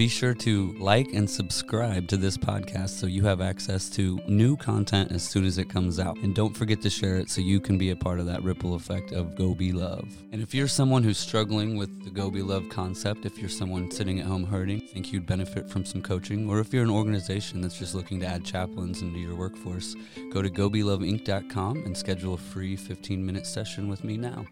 Be sure to like and subscribe to this podcast so you have access to new content as soon as it comes out. And don't forget to share it so you can be a part of that ripple effect of Go Be Love. And if you're someone who's struggling with the Go Be Love concept, if you're someone sitting at home hurting, think you'd benefit from some coaching, or if you're an organization that's just looking to add chaplains into your workforce, go to gobeloveinc.com and schedule a free 15 minute session with me now.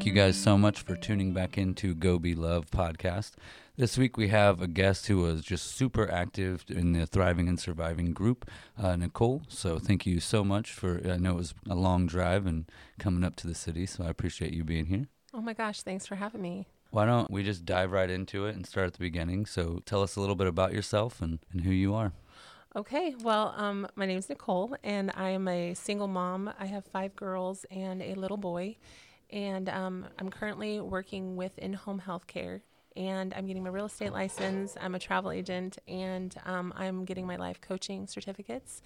Thank you guys so much for tuning back into Go Be Love podcast. This week we have a guest who was just super active in the Thriving and Surviving group, uh, Nicole. So thank you so much for, I know it was a long drive and coming up to the city, so I appreciate you being here. Oh my gosh, thanks for having me. Why don't we just dive right into it and start at the beginning? So tell us a little bit about yourself and, and who you are. Okay, well, um, my name is Nicole, and I am a single mom. I have five girls and a little boy, and um, I'm currently working with in home healthcare. And I'm getting my real estate license. I'm a travel agent, and um, I'm getting my life coaching certificates.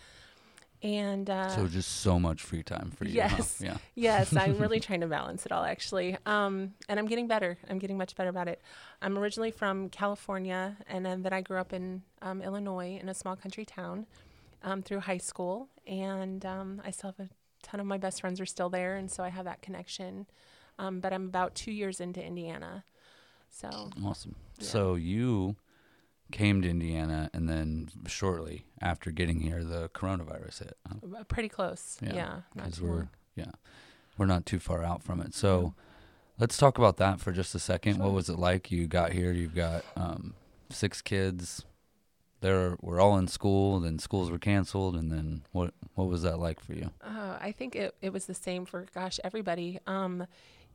And uh, So just so much free time for you. huh? Yes. Yeah. yes, I'm really trying to balance it all actually. Um, and I'm getting better. I'm getting much better about it. I'm originally from California, and then, then I grew up in um, Illinois in a small country town um, through high school. And um, I still have a ton of my best friends are still there, and so I have that connection. Um, but I'm about two years into Indiana. So, Awesome. Yeah. So you came to Indiana, and then shortly after getting here, the coronavirus hit. huh? uh, pretty close. Yeah, Yeah. Because too we're long. yeah, we're not too far out from it. So let's talk about that for just a second. What was it like? You got here. You've got um, six kids. They're we're all in school. Then schools were canceled, and then what? What was that like for you? Uh, I think it, it was the same for gosh everybody. Um,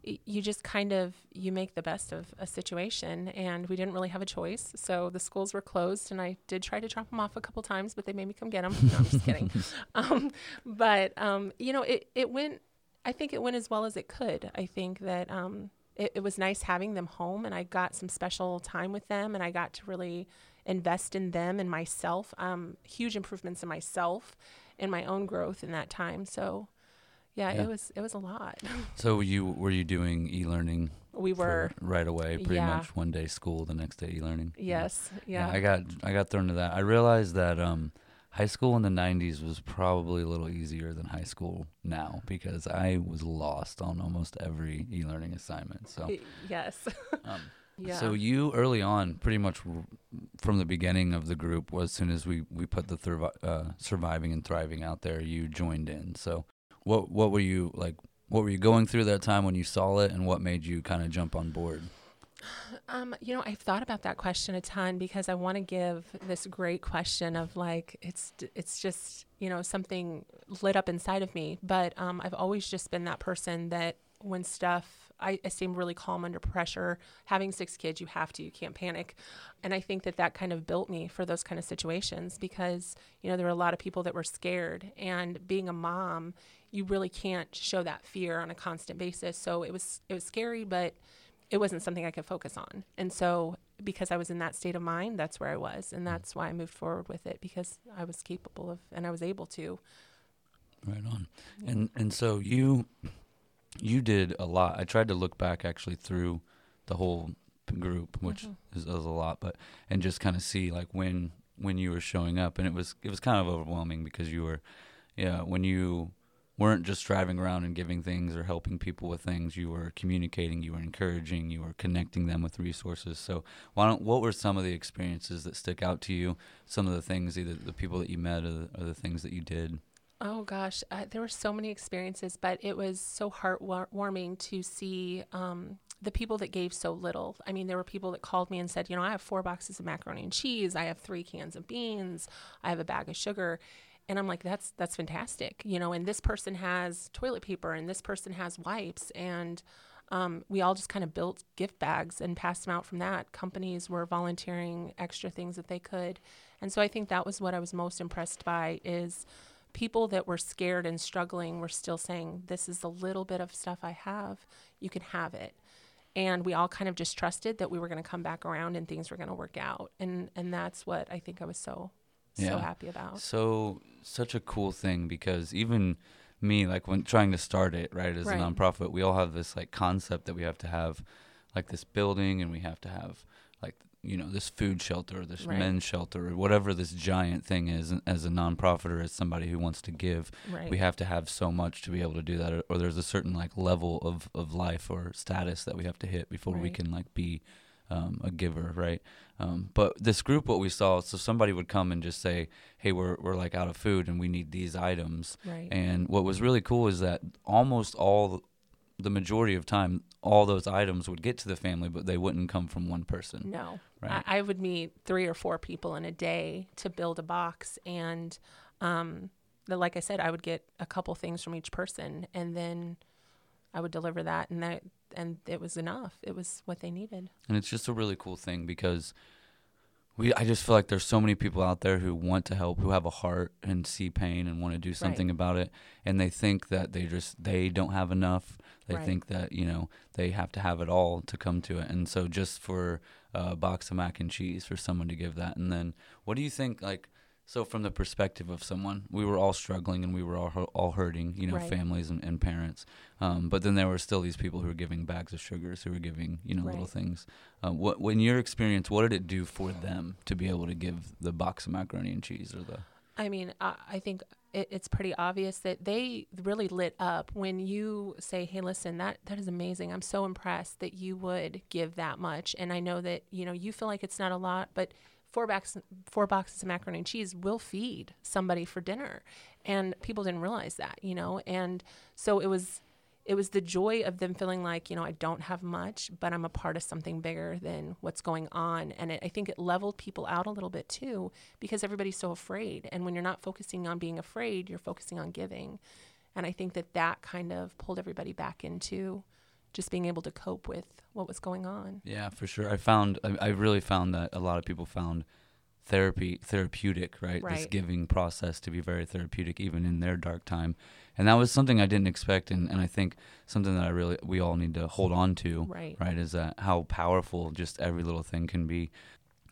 you just kind of you make the best of a situation, and we didn't really have a choice. So the schools were closed, and I did try to drop them off a couple times, but they made me come get them. No, I'm just kidding. Um, but um, you know, it it went. I think it went as well as it could. I think that um, it, it was nice having them home, and I got some special time with them, and I got to really invest in them and myself. Um, huge improvements in myself and my own growth in that time. So, yeah, Yeah. it was it was a lot. So you were you doing e-learning We were right away, pretty Yeah. much one day school, the next day e-learning. Yes, yeah, I got I got thrown to that. I realized that um, high school in the '90s was probably a little easier than high school now because I was lost on almost every e-learning assignment. So, yes, um, yeah. so you early on, pretty much r- from the beginning of the group, was as soon as we we put the thriv- uh, surviving and thriving out there, you joined in. So, what what were you like? What were you going through that time when you saw it, and what made you kind of jump on board? Um, you know, I've thought about that question a ton because I want to give this great question of like it's it's just you know something lit up inside of me. But um, I've always just been that person that when stuff I, I seem really calm under pressure. Having six kids, you have to, you can't panic, and I think that that kind of built me for those kind of situations because you know there were a lot of people that were scared, and being a mom, you really can't show that fear on a constant basis. So it was it was scary, but it wasn't something I could focus on. And so because I was in that state of mind, that's where I was. And mm. that's why I moved forward with it because I was capable of and I was able to. Right on. And and so you you did a lot. I tried to look back actually through the whole group, which Mhm. is, is a lot, but and just kind of see like when when you were showing up, and it was it was kind of overwhelming because you were, yeah, when you weren't just driving around and giving things or helping people with things, you were communicating, you were encouraging, you were connecting them with resources. So why don't what were some of the experiences that stick out to you? Some of the things, either the people that you met or the, or the things that you did. Oh gosh, uh, there were so many experiences, but it was so heartwarming to see um, the people that gave so little. I mean, there were people that called me and said, you know, I have four boxes of macaroni and cheese, I have three cans of beans, I have a bag of sugar. And I'm like, that's that's fantastic, you know. And this person has toilet paper, and this person has wipes, and um, we all just kind of built gift bags and passed them out from that. Companies were volunteering extra things that they could, and so I think that was what I was most impressed by is people that were scared and struggling were still saying, "This is the little bit of stuff I have. You can have it." And we all kind of just trusted that we were going to come back around and things were going to work out, and and that's what I think I was so so Yeah. happy about. So such a cool thing because even me, like when trying to start it, right, as Right. a nonprofit, we all have this like concept that we have to have like this building and we have to have you know this food shelter, this Right. men's shelter, or whatever this giant thing is. As a nonprofit or as somebody who wants to give, Right. we have to have so much to be able to do that, or, or there's a certain like level of of life or status that we have to hit before we can like be um, a giver, right? Um, but this group, what we saw, so somebody would come and just say, "Hey, we're we're like out of food and we need these items." right. And what was really cool is that almost all, the majority of time, all those items would get to the family, but they wouldn't come from one person, No, right? I, I would meet three or four people in a day to build a box, and um, the, like I said, I would get a couple things from each person, and then I would deliver that, and that and it was enough. It was what they needed. And it's just a really cool thing because we I just feel like there's so many people out there who want to help, who have a heart and see pain and want to do something about it and they think that they just they don't have enough. They Right. think that, you know, they have to have it all to come to it. And so just for a box of mac and cheese for someone to give that. And then what do you think like so from the perspective of someone, we were all struggling and we were all all hurting, you know, Right. families and, and parents. Um, but then there were still these people who were giving bags of sugars, who were giving, you know, little things. Uh, what, in your experience, what did it do for them to be able to give the box of macaroni and cheese or the? I mean, I, I think it, it's pretty obvious that they really lit up when you say, "Hey, listen, that that is amazing. I'm so impressed that you would give that much." And I know that you know you feel like it's not a lot, but four boxes four boxes of macaroni and cheese will feed somebody for dinner, and people didn't realize that, you know. And so it was it was the joy of them feeling like you know i don't have much but i'm a part of something bigger than what's going on. And it, i think it leveled people out a little bit too because everybody's so afraid. And when you're not focusing on being afraid you're focusing on giving. And i think that that kind of pulled everybody back into just being able to cope with what was going on Yeah, for sure. I found I, I really found that a lot of people found therapy therapeutic, right? This giving process to be very therapeutic even in their dark time. And that was something I didn't expect and, and I think something that I really we all need to hold on to, right right? Is that how powerful just every little thing can be.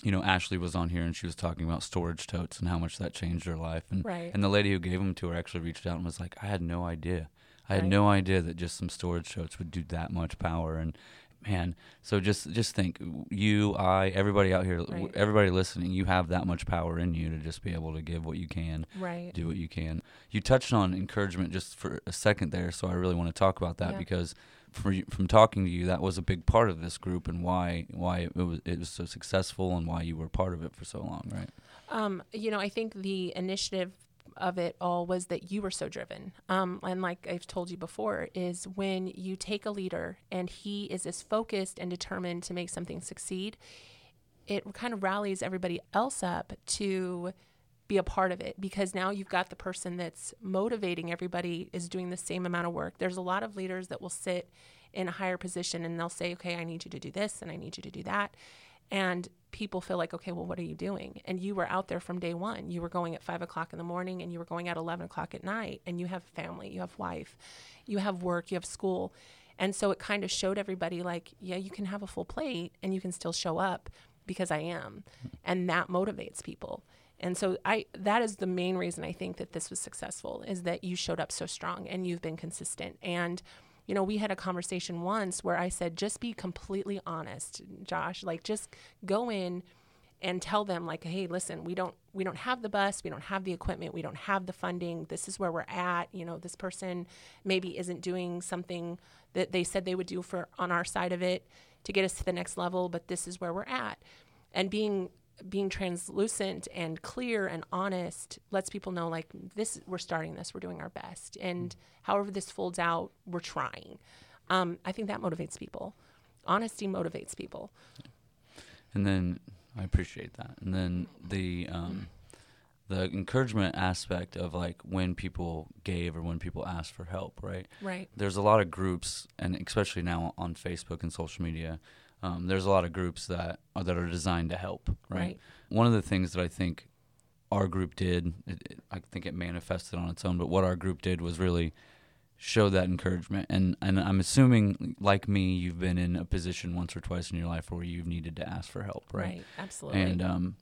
You know, Ashley was on here and she was talking about storage totes and how much that changed her life. And right and the lady who gave them to her actually reached out and was like, I had no idea. I had Right. no idea that just some storage totes would do that much power. And man, so just just think, you, I, everybody out here, Right. everybody listening, you have that much power in you to just be able to give what you can, right do what you can. You touched on encouragement just for a second there, so I really want to talk about that Yeah. because from from talking to you, that was a big part of this group and why why it was it was so successful and why you were part of it for so long, right? Um, you know, I think the initiative of it all was that you were so driven. Um, and like I've told you before, is when you take a leader and he is as focused and determined to make something succeed, it kind of rallies everybody else up to be a part of it because now you've got the person that's motivating everybody is doing the same amount of work. There's a lot of leaders that will sit in a higher position and they'll say, okay, I need you to do this and I need you to do that. And people feel like, okay, well, what are you doing? And you were out there from day one. You were going at five o'clock in the morning and you were going at 11 o'clock at night. And you have family, you have wife, you have work, you have school. And so it kind of showed everybody, like, yeah, you can have a full plate and you can still show up because I am. And that motivates people. And so I that is the main reason I think that this was successful is that you showed up so strong and you've been consistent. And you know, we had a conversation once where I said just be completely honest, Josh, like just go in and tell them like, "Hey, listen, we don't we don't have the bus, we don't have the equipment, we don't have the funding. This is where we're at. You know, this person maybe isn't doing something that they said they would do for on our side of it to get us to the next level, but this is where we're at." And being being translucent and clear and honest lets people know like this we're starting this we're doing our best. And however this folds out we're trying. Um, i think that motivates people. Honesty motivates people. And then I appreciate that. And then the um, the encouragement aspect of like when people gave or when people asked for help, right? right. There's a lot of groups, and especially now on Facebook and social media, um, there's a lot of groups that are, that are designed to help, right? Right. One of the things that I think our group did, it, it, I think it manifested on its own, but what our group did was really show that encouragement. And and I'm assuming, like me, you've been in a position once or twice in your life where you've needed to ask for help, right? absolutely and um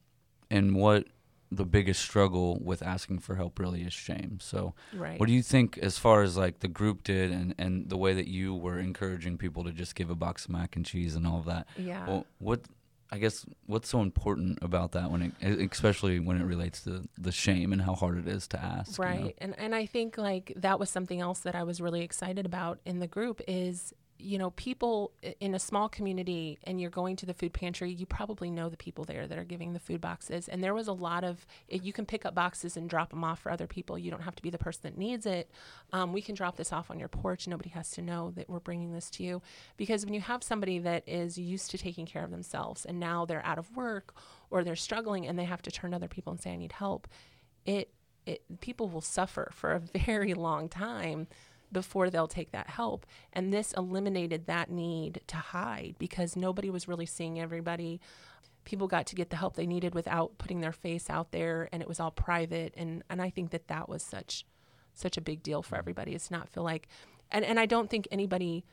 and what the biggest struggle with asking for help really is shame. So, right. what do you think as far as like the group did and and the way that you were encouraging people to just give a box of mac and cheese and all of that? yeah. Well, what I guess what's so important about that when it, especially when it relates to the shame and how hard it is to ask. you know? right and and i think like that was something else that i was really excited about in the group is you know people in a small community and you're going to the food pantry you probably know the people there that are giving the food boxes. And there was a lot of you can pick up boxes and drop them off for other people you don't have to be the person that needs it. Um, we can drop this off on your porch. Nobody has to know that we're bringing this to you. Because when you have somebody that is used to taking care of themselves and now they're out of work or they're struggling and they have to turn to other people and say i need help it it people will suffer for a very long time before they'll take that help. And this eliminated that need to hide because nobody was really seeing everybody. People got to get the help they needed without putting their face out there and it was all private. And and I think that that was such such a big deal for everybody. It's not feel like and and I don't think anybody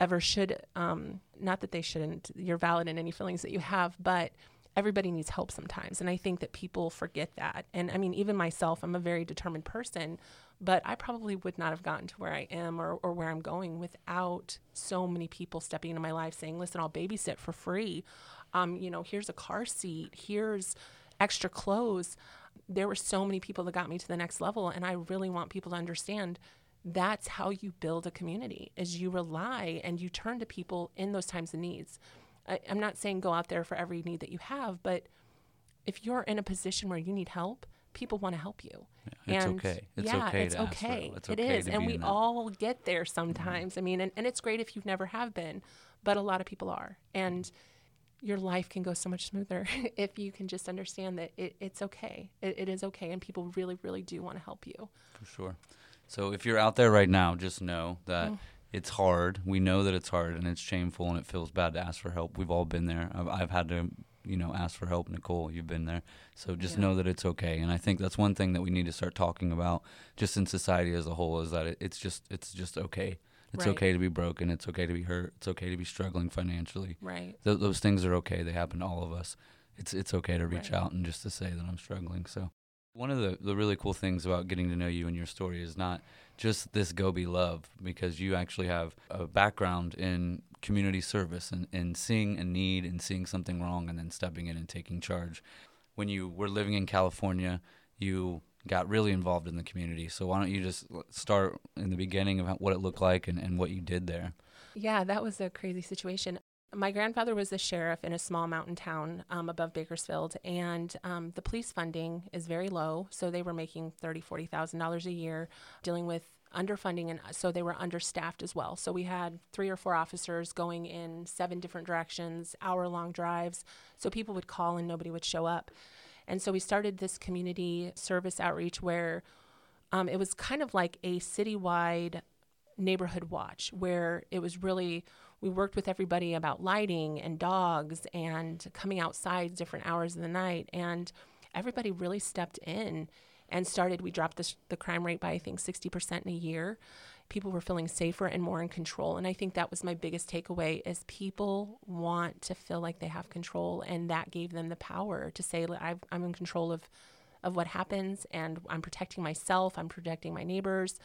ever should um not that they shouldn't you're valid in any feelings that you have but everybody needs help sometimes and i think that people forget that. And i mean even myself i'm a very determined person but i probably would not have gotten to where i am or, or where i'm going without so many people stepping into my life saying listen i'll babysit for free. Um, you know here's a car seat. Here's extra clothes. There were so many people that got me to the next level and i really want people to understand that's how you build a community is you rely and you turn to people in those times of needs I, i'm not saying go out there for every need that you have but if you're in a position where you need help people want to help you It's and okay. It's yeah, okay it's to ask for okay. It's okay is, to and we. Mm-hmm. all get there sometimes. I mean, and, and it's great if you've never have been, but a lot of people are, and your life can go so much smoother if you can just understand that it, it's okay. It, it is okay, and people really, really do want to help you. For sure. So if you're out there right now, just know that Mm. It's hard. We know that it's hard and it's shameful and it feels bad to ask for help. We've all been there. I've, I've had to, you know, ask for help. Nicole, you've been there. So just Yeah. know that it's okay. And I think that's one thing that we need to start talking about, just in society as a whole, is that it, it's just it's just okay. It's Right. okay to be broken. It's okay to be hurt. It's okay to be struggling financially. Right. Th- those things are okay. They happen to all of us. It's it's okay to reach Right. out and just to say that I'm struggling. So one of the, the really cool things about getting to know you and your story is not just this go be love because you actually have a background in community service and, and seeing a need and seeing something wrong and then stepping in and taking charge. When you were living in California, you got really involved in the community. So why don't you just start in the beginning of what it looked like and, and what you did there? Yeah, that was a crazy situation. My grandfather was a sheriff in a small mountain town um, above Bakersfield, and um, the police funding is very low. So they were making thirty, forty thousand dollars a year, dealing with underfunding, and so they were understaffed as well. So we had three or four officers going in seven different directions, hour-long drives. So people would call and nobody would show up, and so we started this community service outreach where um, it was kind of like a citywide neighborhood watch where it was really we worked with everybody about lighting and dogs and coming outside different hours of the night and everybody really stepped in and started we dropped the, the crime rate by i think 60% in a year. People were feeling safer and more in control and i think that was my biggest takeaway is people want to feel like they have control and that gave them the power to say I've, i'm in control of of what happens and i'm protecting myself i'm protecting my neighbors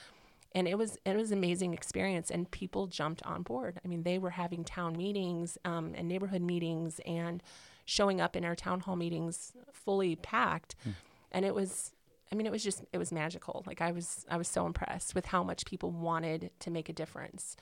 and it was it was an amazing experience and people jumped on board. I mean they were having town meetings um, and neighborhood meetings and showing up in our town hall meetings fully packed. And it was i mean it was just it was magical. Like i was i was so impressed with how much people wanted to make a difference.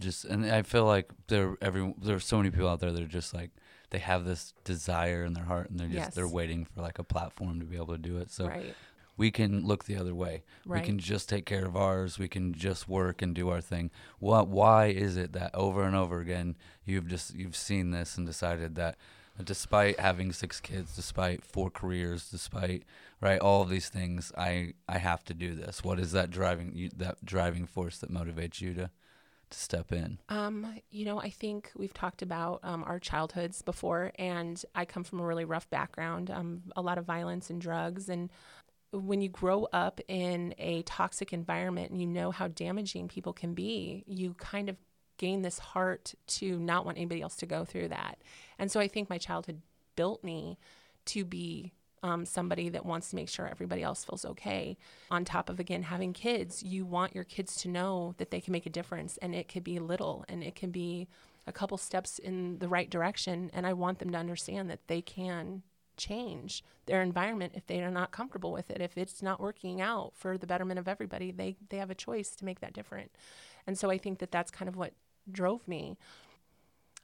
Just and I feel like there every there are so many people out there that are just like they have this desire in their heart and they're just Yes. they're waiting for like a platform to be able to do it. So right we can look the other way. right We can just take care of ours. We can just work and do our thing. What why is it that over and over again you've just you've seen this and decided that despite having six kids, despite four careers, despite right all of these things, I I have to do this. What is that driving you, that driving force that motivates you to to step in? Um, you know, I think we've talked about um, our childhoods before, and I come from a really rough background, um, a lot of violence and drugs. And when you grow up in a toxic environment and you know how damaging people can be, you kind of gain this heart to not want anybody else to go through that. And so I think my childhood built me to be um, somebody that wants to make sure everybody else feels okay. On top of, again, having kids, you want your kids to know that they can make a difference and it could be little and it can be a couple steps in the right direction. And I want them to understand that they can change their environment if they are not comfortable with it. If it's not working out for the betterment of everybody, they, they have a choice to make that different. And so I think that that's kind of what drove me.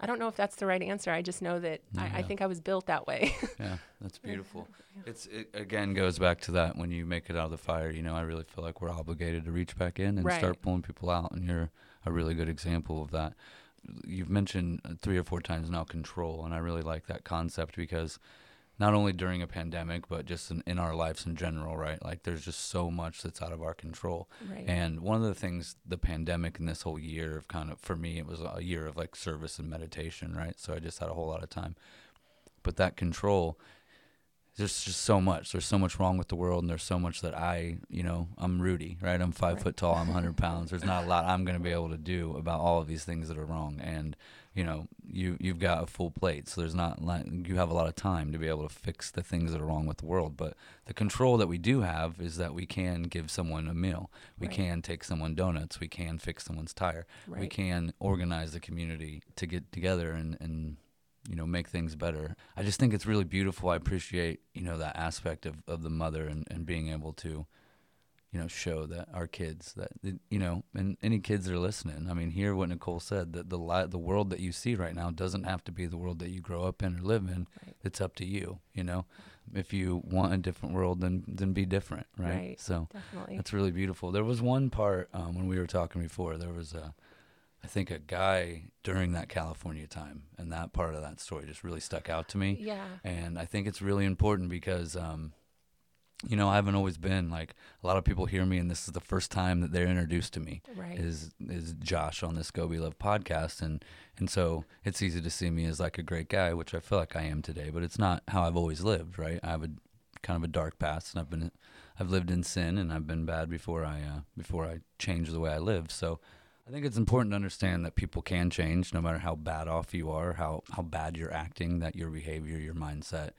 I don't know if that's the right answer. I just know that Yeah. I, I think I was built that way. Yeah, that's beautiful. It's it again goes back to that when you make it out of the fire. You know, I really feel like we're obligated to reach back in and Right. start pulling people out, and you're a really good example of that. You've mentioned three or four times now control, and I really like that concept because not only during a pandemic, but just in, in our lives in general, right? Like there's just so much that's out of our control. right. And one of the things, the pandemic and this whole year of kind of, for me, it was a year of like service and meditation, right? So I just had a whole lot of time. But that control, there's just so much. There's so much wrong with the world, and there's so much that I, you know, I'm Rudy, right? I'm five Right. foot tall, I'm 100 pounds. There's not a lot I'm going to be able to do about all of these things that are wrong. And, you know, you, you've got a full plate, so there's not, like, you have a lot of time to be able to fix the things that are wrong with the world. But the control that we do have is that we can give someone a meal, we Right. can take someone donuts, we can fix someone's tire, we can organize the community to get together and, and you know make things better. I just think it's really beautiful. I appreciate you know that aspect of, of the mother and, and being able to you know show that our kids that you know and any kids that are listening i mean hear what nicole said that the li- the world that you see right now doesn't have to be the world that you grow up in or live in Right. it's up to you you know if you want a different world then then be different right, Right. so Definitely. that's really beautiful. There was one part um, when we were talking before. There was a, I think, a guy during that California time, and that part of that story just really stuck out to me. yeah. And I think it's really important because, um, you know, I haven't always been like a lot of people hear me, and this is the first time that they're introduced to me Right. is is Josh on this Go Be Love podcast, and and so it's easy to see me as like a great guy, which I feel like I am today, but it's not how I've always lived, right? I have a kind of a dark past, and I've been I've lived in sin, and I've been bad before I uh, before I changed the way I live. So I think it's important to understand that people can change, no matter how bad off you are, how how bad you're acting, that your behavior, your mindset,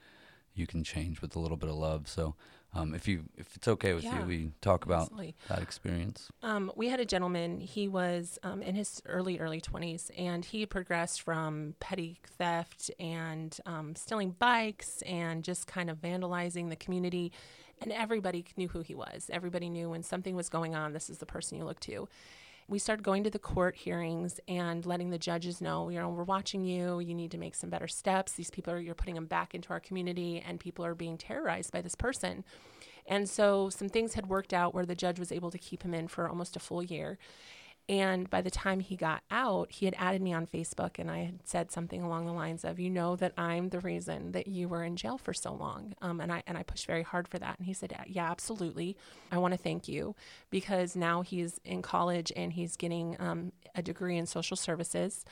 you can change with a little bit of love. So. Um, if you if it's okay with Yeah, you, we talk about Absolutely. that experience. Um, we had a gentleman. He was um, in his early early twenties, and he progressed from petty theft and um, stealing bikes and just kind of vandalizing the community. And everybody knew who he was. Everybody knew when something was going on. This is the person you look to. We started going to the court hearings and letting the judges know, you know, we're watching you. You need to make some better steps. These people are you're putting them back into our community, and people are being terrorized by this person. And so some things had worked out where the judge was able to keep him in for almost a full year. And by the time he got out, he had added me on Facebook and I had said something along the lines of, you know, that I'm the reason that you were in jail for so long. Um, and I, and I pushed very hard for that. And he said, yeah, absolutely. I want to thank you because now he's in college and he's getting um, a degree in social services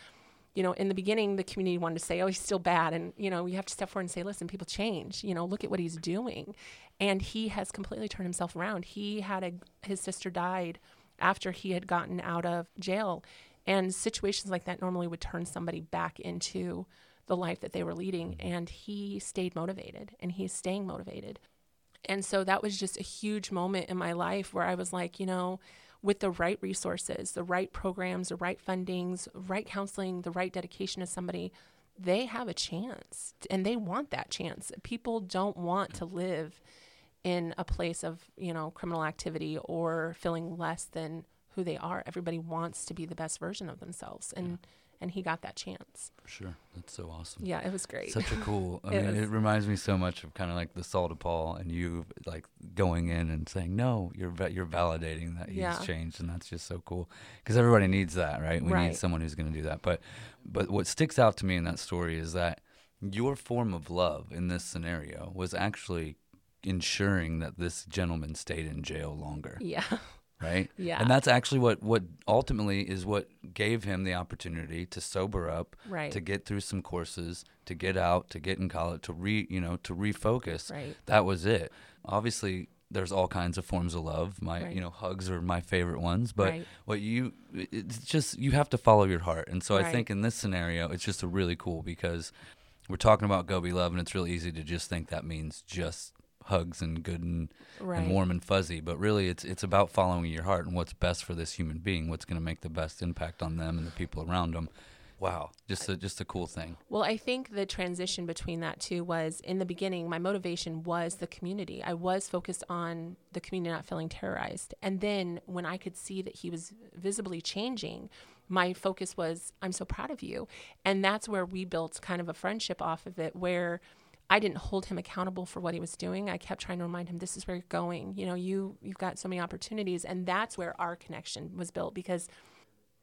you know, in the beginning, the community wanted to say, oh, he's still bad. And, you know, you have to step forward and say, listen, people change. You know, look at what he's doing. And he has completely turned himself around. He had a, his sister died after he had gotten out of jail. And situations like that normally would turn somebody back into the life that they were leading. Mm-hmm. And he stayed motivated and he's staying motivated. And so that was just a huge moment in my life where I was like, you know, with the right resources, the right programs, the right fundings, right counseling, the right dedication to somebody, they have a chance and they want that chance. People don't want to live in a place of, you know, criminal activity or feeling less than who they are. Everybody wants to be the best version of themselves and and he got that chance. For sure. That's so awesome. Yeah, it was great. Such a cool. I It mean, was- it reminds me so much of kind of like the Saul to Paul, and you like going in and saying, "No, you're va- you're validating that he's Yeah. changed," and that's just so cool because everybody needs that, right? We need someone who's going to do that. But but what sticks out to me in that story is that your form of love in this scenario was actually ensuring that this gentleman stayed in jail longer yeah. right? Yeah. And that's actually what what ultimately is what gave him the opportunity to sober up, Right. to get through some courses, to get out, to get in college, to re, you know, to refocus. Right. That was it. Obviously, there's all kinds of forms of love. My, Right. you know, hugs are my favorite ones, but Right. what you it's just you have to follow your heart. And so I think in this scenario, it's just a really cool because we're talking about go be love and it's really easy to just think that means just hugs and good and, Right. and warm and fuzzy. But really, it's it's about following your heart and what's best for this human being, what's going to make the best impact on them and the people around them. Wow, just a just a cool thing. Well, I think the transition between that two was in the beginning, my motivation was the community. I was focused on the community not feeling terrorized. And then when I could see that he was visibly changing, my focus was, I'm so proud of you. And that's where we built kind of a friendship off of it where I didn't hold him accountable for what he was doing. I kept trying to remind him, this is where you're going. You know, you you've got so many opportunities. And that's where our connection was built because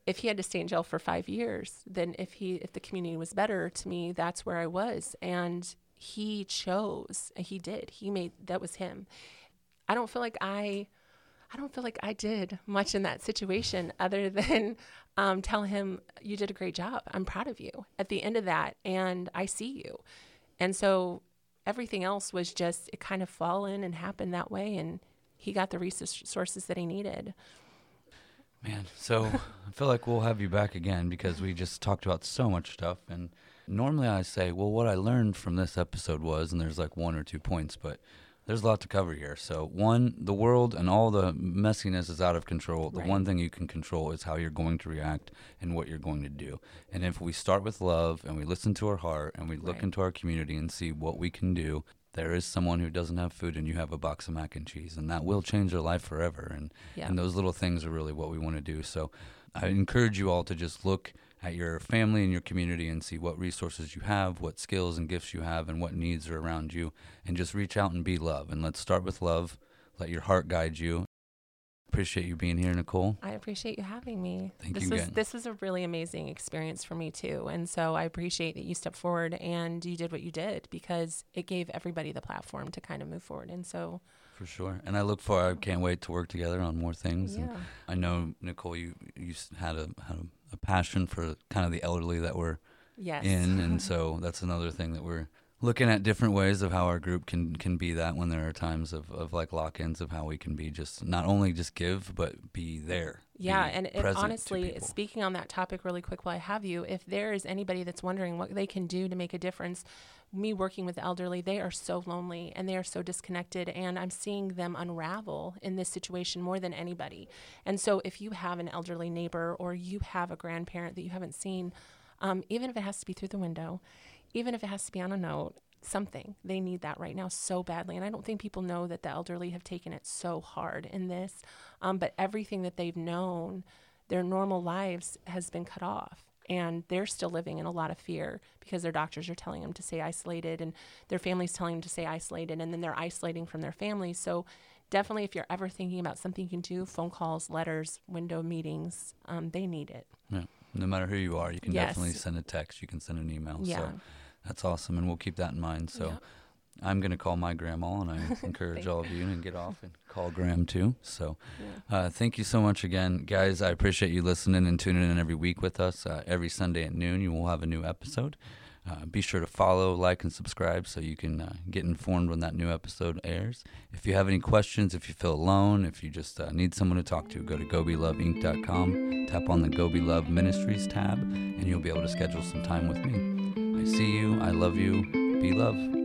if he had to stay in jail for five years, then if he if the community was better to me, that's where I was. And he chose. He did. He made that was him. I don't feel like I I don't feel like I did much in that situation other than um, tell him you did a great job. I'm proud of you at the end of that, and I see you. And so everything else was just it kind of fall in and happened that way, and he got the resources that he needed. Man, so I feel like we'll have you back again because we just talked about so much stuff. And normally I say, well, what I learned from this episode was, and there's like one or two points, but there's a lot to cover here. So, one, the world and all the messiness is out of control. The Right. one thing you can control is how you're going to react and what you're going to do. And if we start with love and we listen to our heart and we look Right. into our community and see what we can do, there is someone who doesn't have food and you have a box of mac and cheese, and that will change their life forever. And Yeah. and those little things are really what we want to do. So I encourage you all to just look at your family and your community and see what resources you have, what skills and gifts you have, and what needs are around you, and just reach out and be love. And let's start with love. Let your heart guide you. Appreciate you being here, Nicole. I appreciate you having me. Thank this you was again. this was a really amazing experience for me too. And so I appreciate that you stepped forward and you did what you did because it gave everybody the platform to kind of move forward. And so For sure. And I look for I can't wait to work together on more things. And yeah. I know Nicole you you had a had a, a passion for kind of the elderly that were Yes. in and so that's another thing that we're looking at different ways of how our group can can be that when there are times of, of like lock-ins of how we can be just not only just give but be there Yeah, and it, honestly, speaking on that topic really quick while I have you, if there is anybody that's wondering what they can do to make a difference, me working with elderly, they are so lonely and they are so disconnected, and I'm seeing them unravel in this situation more than anybody. And so, if you have an elderly neighbor or you have a grandparent that you haven't seen, um, even if it has to be through the window, even if it has to be on a note, something they need that right now so badly and i don't think people know that the elderly have taken it so hard in this um, but everything that they've known their normal lives has been cut off and they're still living in a lot of fear because their doctors are telling them to stay isolated and their families telling them to stay isolated and then they're isolating from their families so definitely if you're ever thinking about something you can do phone calls letters window meetings um, they need it yeah. no matter who you are you can Yes. definitely send a text you can send an email yeah so that's awesome and we'll keep that in mind so Yep. i'm going to call my grandma and i encourage all of you to get off and call graham too so yeah. Uh, thank you so much again, guys. I appreciate you listening and tuning in every week with us. Uh, every Sunday at noon, you will have a new episode. Uh, be sure to follow, like, and subscribe so you can uh, get informed when that new episode airs. If you have any questions, if you feel alone, if you just uh, need someone to talk to, go to gobeloveinc.com, tap on the Go Be Love Ministries tab, and you'll be able to schedule some time with me. I see you. I love you. Be love.